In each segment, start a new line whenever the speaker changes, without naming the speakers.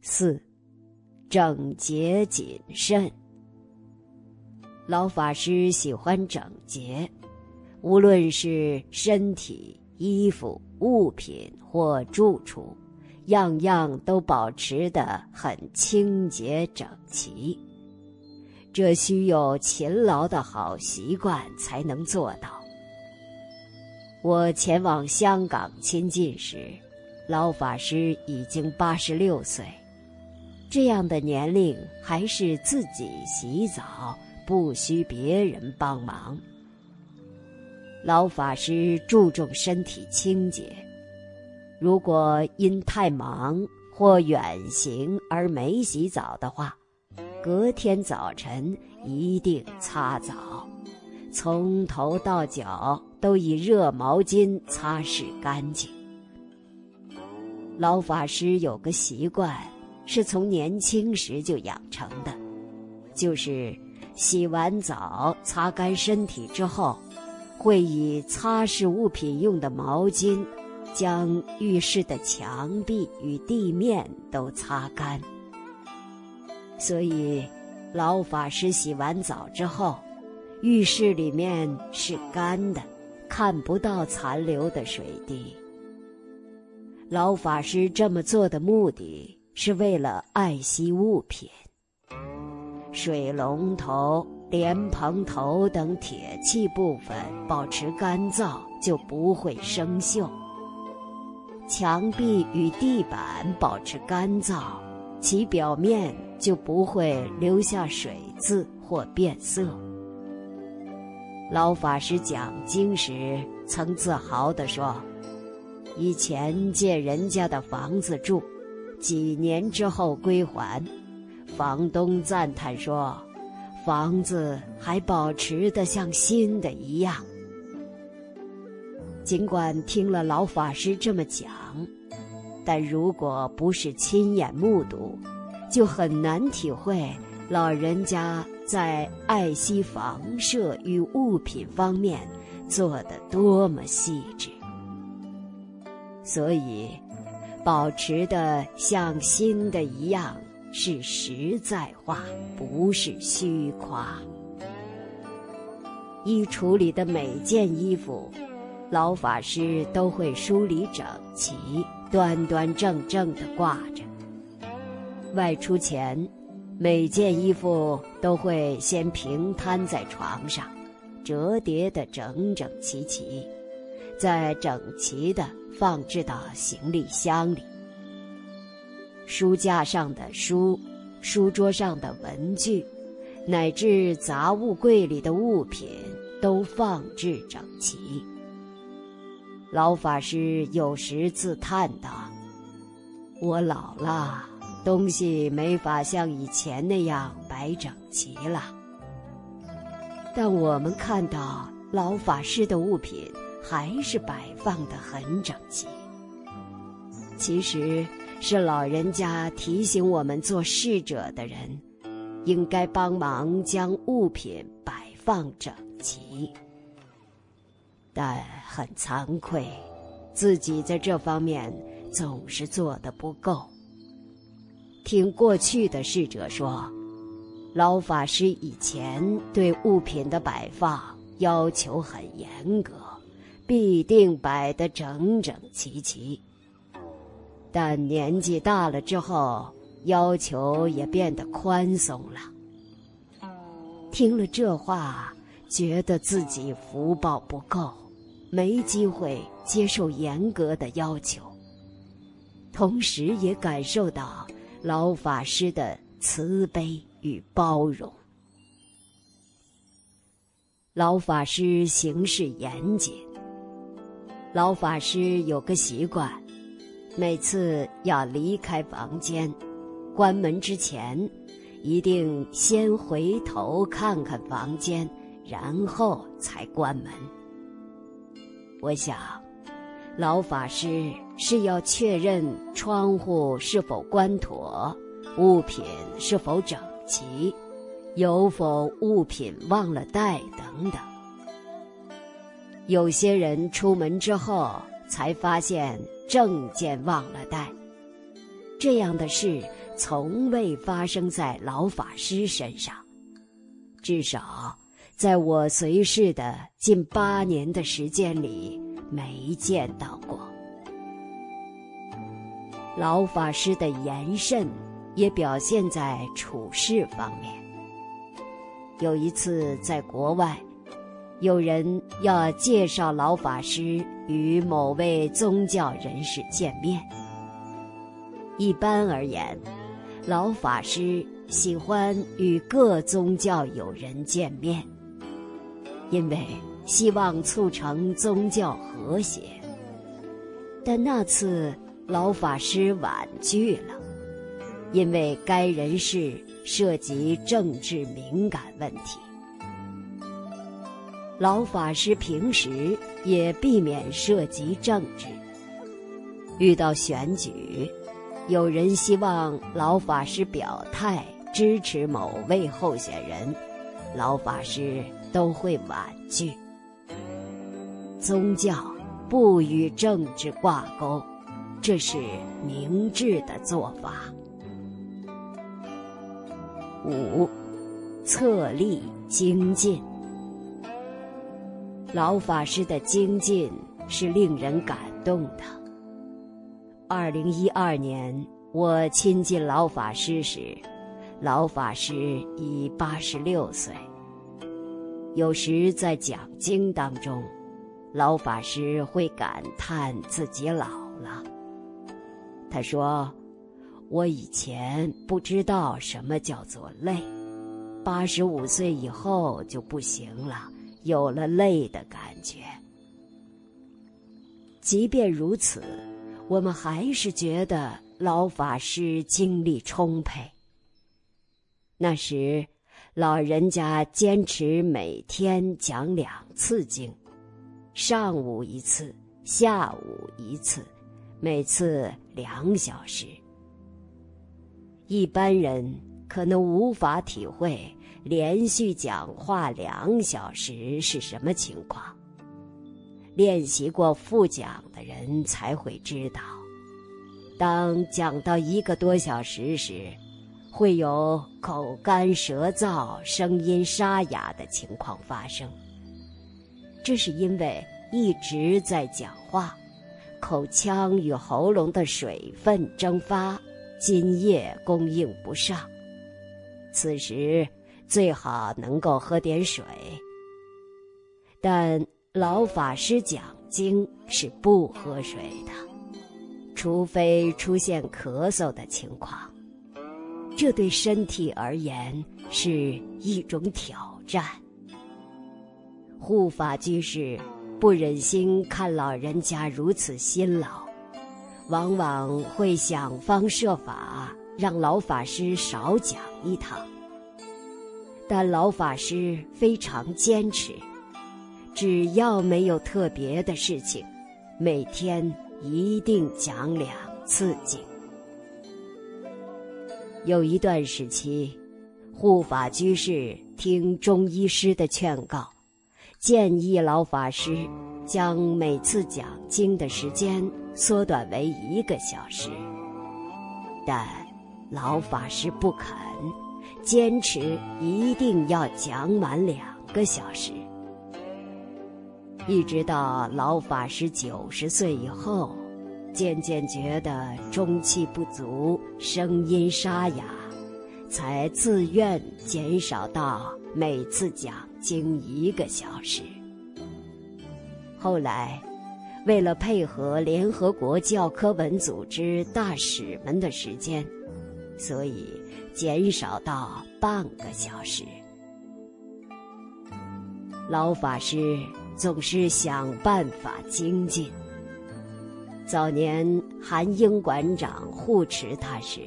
四，整洁谨慎。老法师喜欢整洁，无论是身体、衣服、物品或住处，样样都保持得很清洁整齐。这需有勤劳的好习惯才能做到。我前往香港亲近时，老法师已经八十六岁，这样的年龄还是自己洗澡。不需别人帮忙。老法师注重身体清洁，如果因太忙或远行而没洗澡的话，隔天早晨一定擦澡，从头到脚都以热毛巾擦拭干净。老法师有个习惯，是从年轻时就养成的，就是。洗完澡，擦干身体之后，会以擦拭物品用的毛巾，将浴室的墙壁与地面都擦干。所以，老法师洗完澡之后，浴室里面是干的，看不到残留的水滴。老法师这么做的目的是为了爱惜物品。水龙头、莲蓬头等铁器部分保持干燥，就不会生锈；墙壁与地板保持干燥，其表面就不会留下水渍或变色。老法师讲经时曾自豪地说：“以前借人家的房子住，几年之后归还。”房东赞叹说：“房子还保持得像新的一样。”尽管听了老法师这么讲，但如果不是亲眼目睹，就很难体会老人家在爱惜房舍与物品方面做得多么细致。所以，保持的像新的一样。是实在话，不是虚夸。衣橱里的每件衣服，老法师都会梳理整齐，端端正正的挂着。外出前，每件衣服都会先平摊在床上，折叠的整整齐齐，再整齐的放置到行李箱里。书架上的书，书桌上的文具，乃至杂物柜里的物品，都放置整齐。老法师有时自叹道：“我老了，东西没法像以前那样摆整齐了。”但我们看到老法师的物品还是摆放得很整齐。其实。是老人家提醒我们做侍者的人，应该帮忙将物品摆放整齐。但很惭愧，自己在这方面总是做的不够。听过去的侍者说，老法师以前对物品的摆放要求很严格，必定摆得整整齐齐。但年纪大了之后，要求也变得宽松了。听了这话，觉得自己福报不够，没机会接受严格的要求。同时也感受到老法师的慈悲与包容。老法师行事严谨。老法师有个习惯。每次要离开房间，关门之前，一定先回头看看房间，然后才关门。我想，老法师是要确认窗户是否关妥，物品是否整齐，有否物品忘了带等等。有些人出门之后才发现。证件忘了带，这样的事从未发生在老法师身上，至少在我随侍的近八年的时间里没见到过。老法师的严慎也表现在处事方面。有一次在国外。有人要介绍老法师与某位宗教人士见面。一般而言，老法师喜欢与各宗教友人见面，因为希望促成宗教和谐。但那次老法师婉拒了，因为该人士涉及政治敏感问题。老法师平时也避免涉及政治。遇到选举，有人希望老法师表态支持某位候选人，老法师都会婉拒。宗教不与政治挂钩，这是明智的做法。五，策立精进。老法师的精进是令人感动的。二零一二年，我亲近老法师时，老法师已八十六岁。有时在讲经当中，老法师会感叹自己老了。他说：“我以前不知道什么叫做累，八十五岁以后就不行了。”有了累的感觉，即便如此，我们还是觉得老法师精力充沛。那时，老人家坚持每天讲两次经，上午一次，下午一次，每次两小时。一般人可能无法体会。连续讲话两小时是什么情况？练习过复讲的人才会知道，当讲到一个多小时时，会有口干舌燥、声音沙哑的情况发生。这是因为一直在讲话，口腔与喉咙的水分蒸发，津液供应不上，此时。最好能够喝点水，但老法师讲经是不喝水的，除非出现咳嗽的情况。这对身体而言是一种挑战。护法居士不忍心看老人家如此辛劳，往往会想方设法让老法师少讲一堂。但老法师非常坚持，只要没有特别的事情，每天一定讲两次经。有一段时期，护法居士听中医师的劝告，建议老法师将每次讲经的时间缩短为一个小时，但老法师不肯。坚持一定要讲满两个小时，一直到老法师九十岁以后，渐渐觉得中气不足，声音沙哑，才自愿减少到每次讲经一个小时。后来，为了配合联合国教科文组织大使们的时间，所以。减少到半个小时。老法师总是想办法精进。早年韩英馆长护持他时，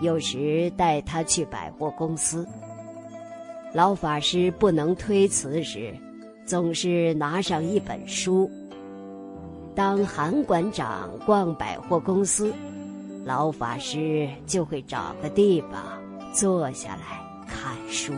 有时带他去百货公司。老法师不能推辞时，总是拿上一本书。当韩馆长逛百货公司。老法师就会找个地方坐下来看书。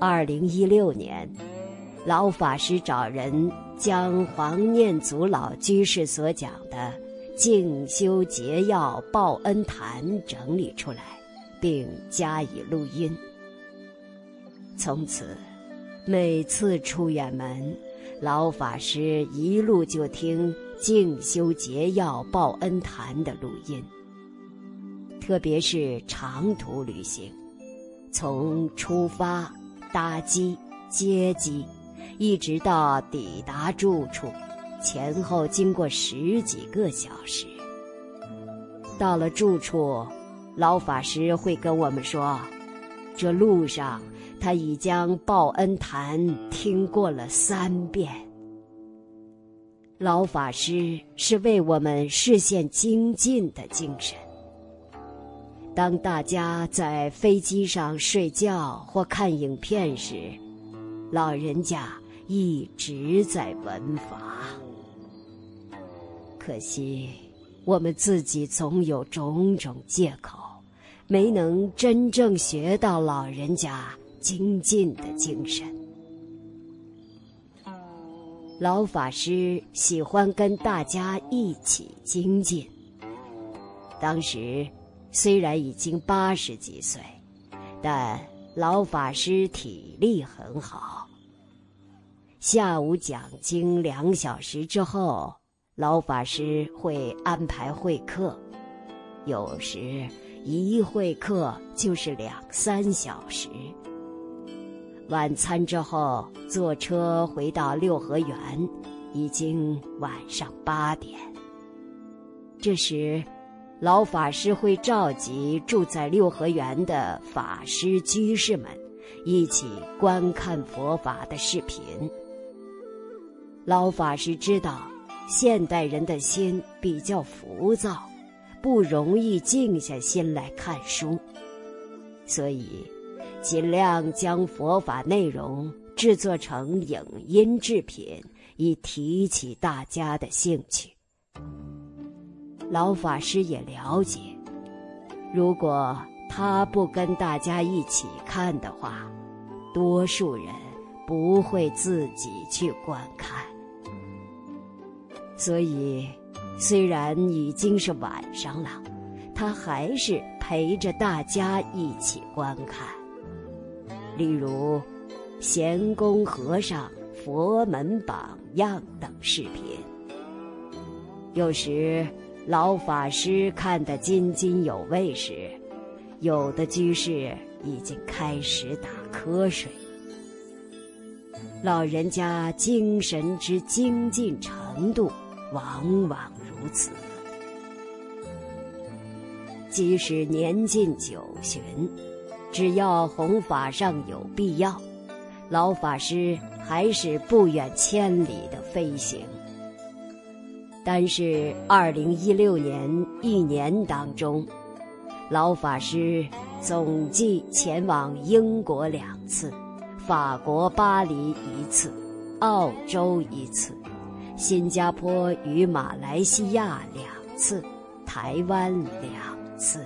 二零一六年，老法师找人将黄念祖老居士所讲的《静修节要报恩坛整理出来，并加以录音。从此，每次出远门，老法师一路就听静修结要报恩坛的录音。特别是长途旅行，从出发、搭机、接机，一直到抵达住处。前后经过十几个小时，到了住处，老法师会跟我们说：“这路上他已将报恩坛听过了三遍。”老法师是为我们实现精进的精神。当大家在飞机上睡觉或看影片时，老人家一直在闻法。可惜，我们自己总有种种借口，没能真正学到老人家精进的精神。老法师喜欢跟大家一起精进。当时虽然已经八十几岁，但老法师体力很好。下午讲经两小时之后。老法师会安排会客，有时一会客就是两三小时。晚餐之后坐车回到六合园，已经晚上八点。这时，老法师会召集住在六合园的法师居士们，一起观看佛法的视频。老法师知道。现代人的心比较浮躁，不容易静下心来看书，所以尽量将佛法内容制作成影音制品，以提起大家的兴趣。老法师也了解，如果他不跟大家一起看的话，多数人不会自己去观看。所以，虽然已经是晚上了，他还是陪着大家一起观看。例如，贤公和尚佛门榜样等视频。有时，老法师看得津津有味时，有的居士已经开始打瞌睡。老人家精神之精进程度。往往如此。即使年近九旬，只要弘法上有必要，老法师还是不远千里的飞行。但是，二零一六年一年当中，老法师总计前往英国两次，法国巴黎一次，澳洲一次。新加坡与马来西亚两次，台湾两次。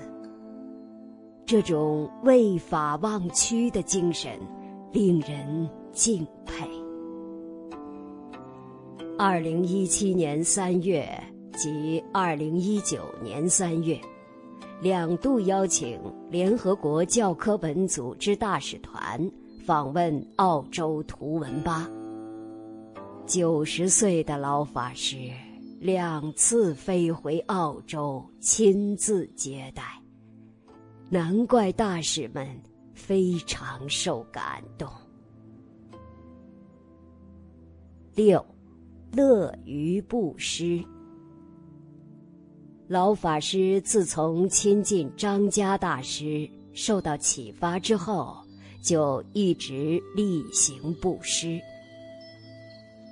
这种为法忘躯的精神，令人敬佩。二零一七年三月及二零一九年三月，两度邀请联合国教科文组织大使团访问澳洲图文巴。九十岁的老法师两次飞回澳洲，亲自接待，难怪大使们非常受感动。六，乐于布施。老法师自从亲近张家大师，受到启发之后，就一直例行布施。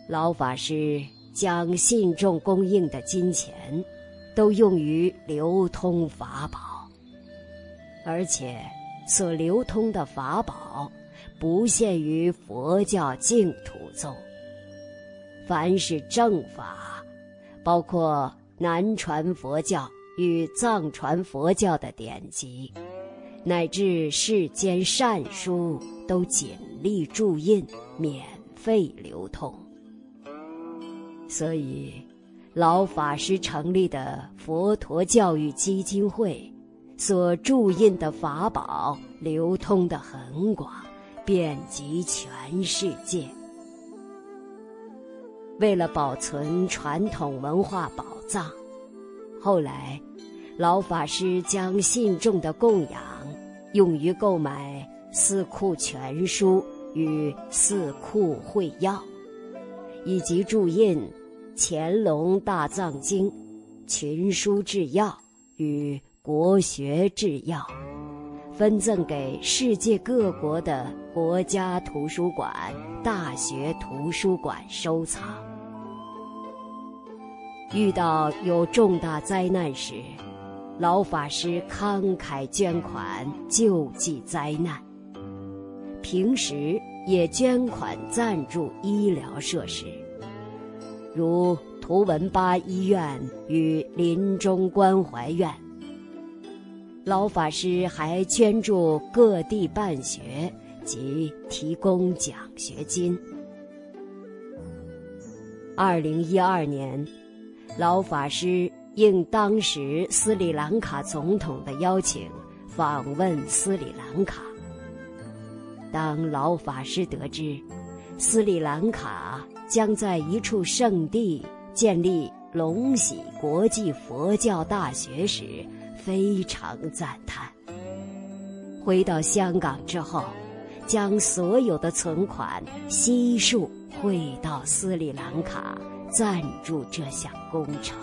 老法师将信众供应的金钱，都用于流通法宝，而且所流通的法宝不限于佛教净土宗，凡是正法，包括南传佛教与藏传佛教的典籍，乃至世间善书，都尽力注印，免费流通。所以，老法师成立的佛陀教育基金会所铸印的法宝流通的很广，遍及全世界。为了保存传统文化宝藏，后来老法师将信众的供养用于购买《四库全书》与《四库会要》，以及注印《乾隆大藏经》《群书治要》与《国学制药》，分赠给世界各国的国家图书馆、大学图书馆收藏。遇到有重大灾难时，老法师慷慨捐款救济灾难。平时也捐款赞助医疗设施，如图文巴医院与临终关怀院。老法师还捐助各地办学及提供奖学金。二零一二年。老法师应当时斯里兰卡总统的邀请，访问斯里兰卡。当老法师得知斯里兰卡将在一处圣地建立龙喜国际佛教大学时，非常赞叹。回到香港之后，将所有的存款悉数汇到斯里兰卡。赞助这项工程，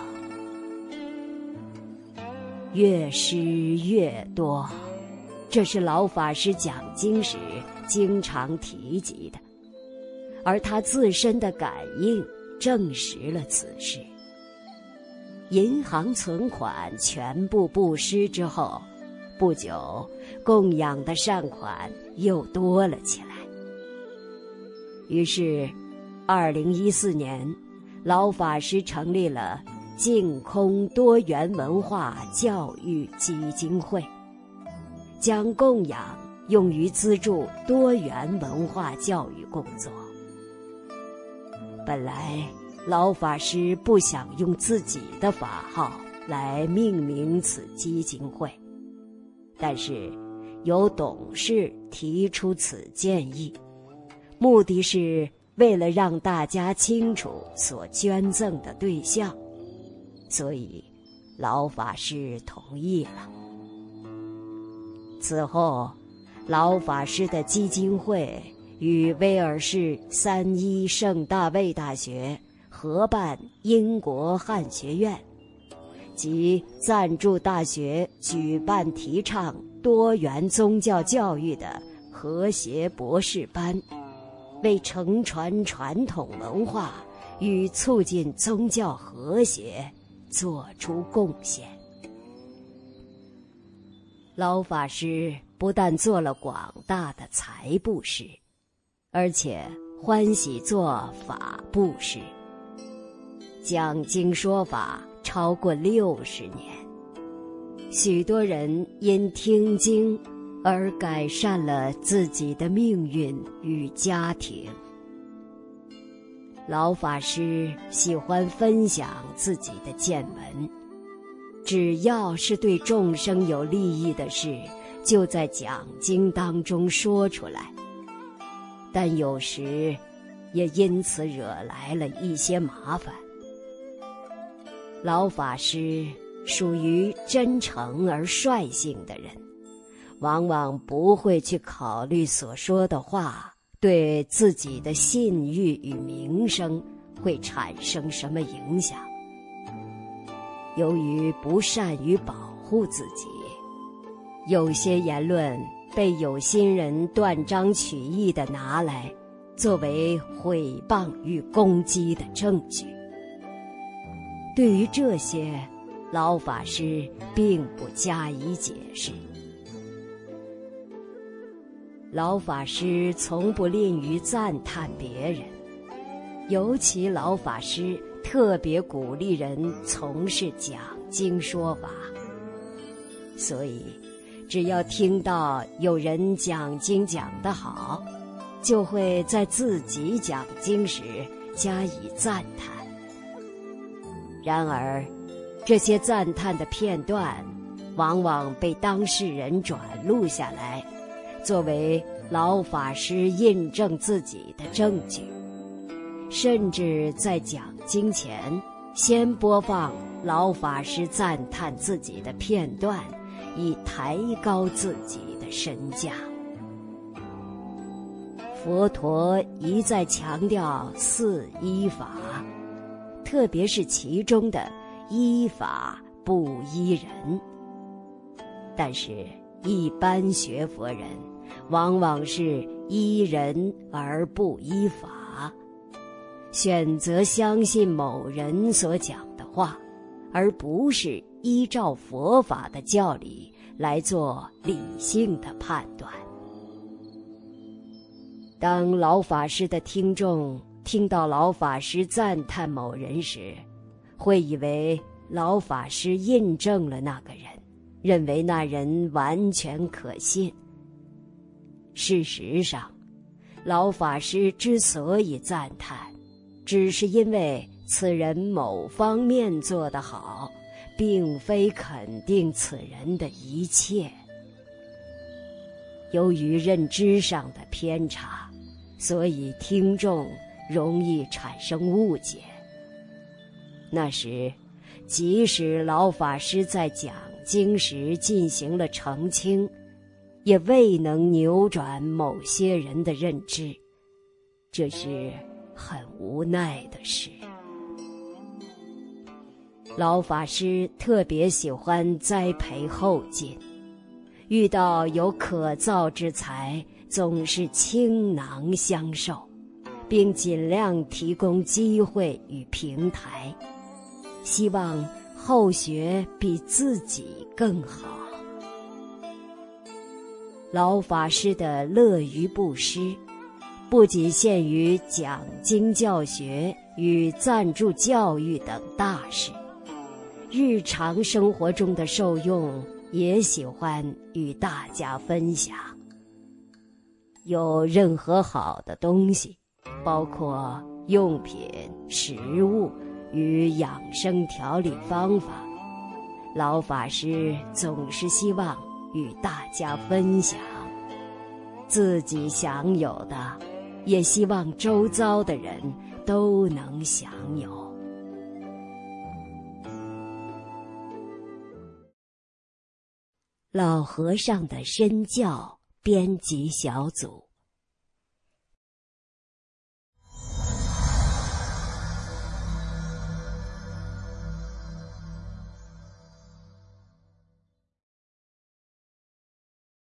越施越多，这是老法师讲经时经常提及的，而他自身的感应证实了此事。银行存款全部布施之后，不久供养的善款又多了起来。于是，二零一四年。老法师成立了净空多元文化教育基金会，将供养用于资助多元文化教育工作。本来老法师不想用自己的法号来命名此基金会，但是有董事提出此建议，目的是。为了让大家清楚所捐赠的对象，所以老法师同意了。此后，老法师的基金会与威尔士三一圣大卫大学合办英国汉学院，及赞助大学举办提倡多元宗教教育的和谐博士班。为承传传统文化与促进宗教和谐做出贡献。老法师不但做了广大的财布施，而且欢喜做法布施，讲经说法超过六十年，许多人因听经。而改善了自己的命运与家庭。老法师喜欢分享自己的见闻，只要是对众生有利益的事，就在讲经当中说出来。但有时，也因此惹来了一些麻烦。老法师属于真诚而率性的人。往往不会去考虑所说的话对自己的信誉与名声会产生什么影响。由于不善于保护自己，有些言论被有心人断章取义的拿来作为毁谤与攻击的证据。对于这些，老法师并不加以解释。老法师从不吝于赞叹别人，尤其老法师特别鼓励人从事讲经说法。所以，只要听到有人讲经讲得好，就会在自己讲经时加以赞叹。然而，这些赞叹的片段，往往被当事人转录下来，作为老法师印证自己的证据。甚至在讲经前，先播放老法师赞叹自己的片段，以抬高自己的身价。佛陀一再强调四依法。特别是其中的依法不依人，但是，一般学佛人往往是依人而不依法，选择相信某人所讲的话，而不是依照佛法的教理来做理性的判断。当老法师的听众。听到老法师赞叹某人时，会以为老法师印证了那个人，认为那人完全可信。事实上，老法师之所以赞叹，只是因为此人某方面做得好，并非肯定此人的一切。由于认知上的偏差，所以听众。容易产生误解。那时，即使老法师在讲经时进行了澄清，也未能扭转某些人的认知，这是很无奈的事。老法师特别喜欢栽培后进，遇到有可造之才，总是倾囊相授。并尽量提供机会与平台，希望后学比自己更好。老法师的乐于布施，不仅限于讲经教学与赞助教育等大事，日常生活中的受用也喜欢与大家分享。有任何好的东西。包括用品、食物与养生调理方法，老法师总是希望与大家分享。自己享有的，也希望周遭的人都能享有。老和尚的身教编辑小组。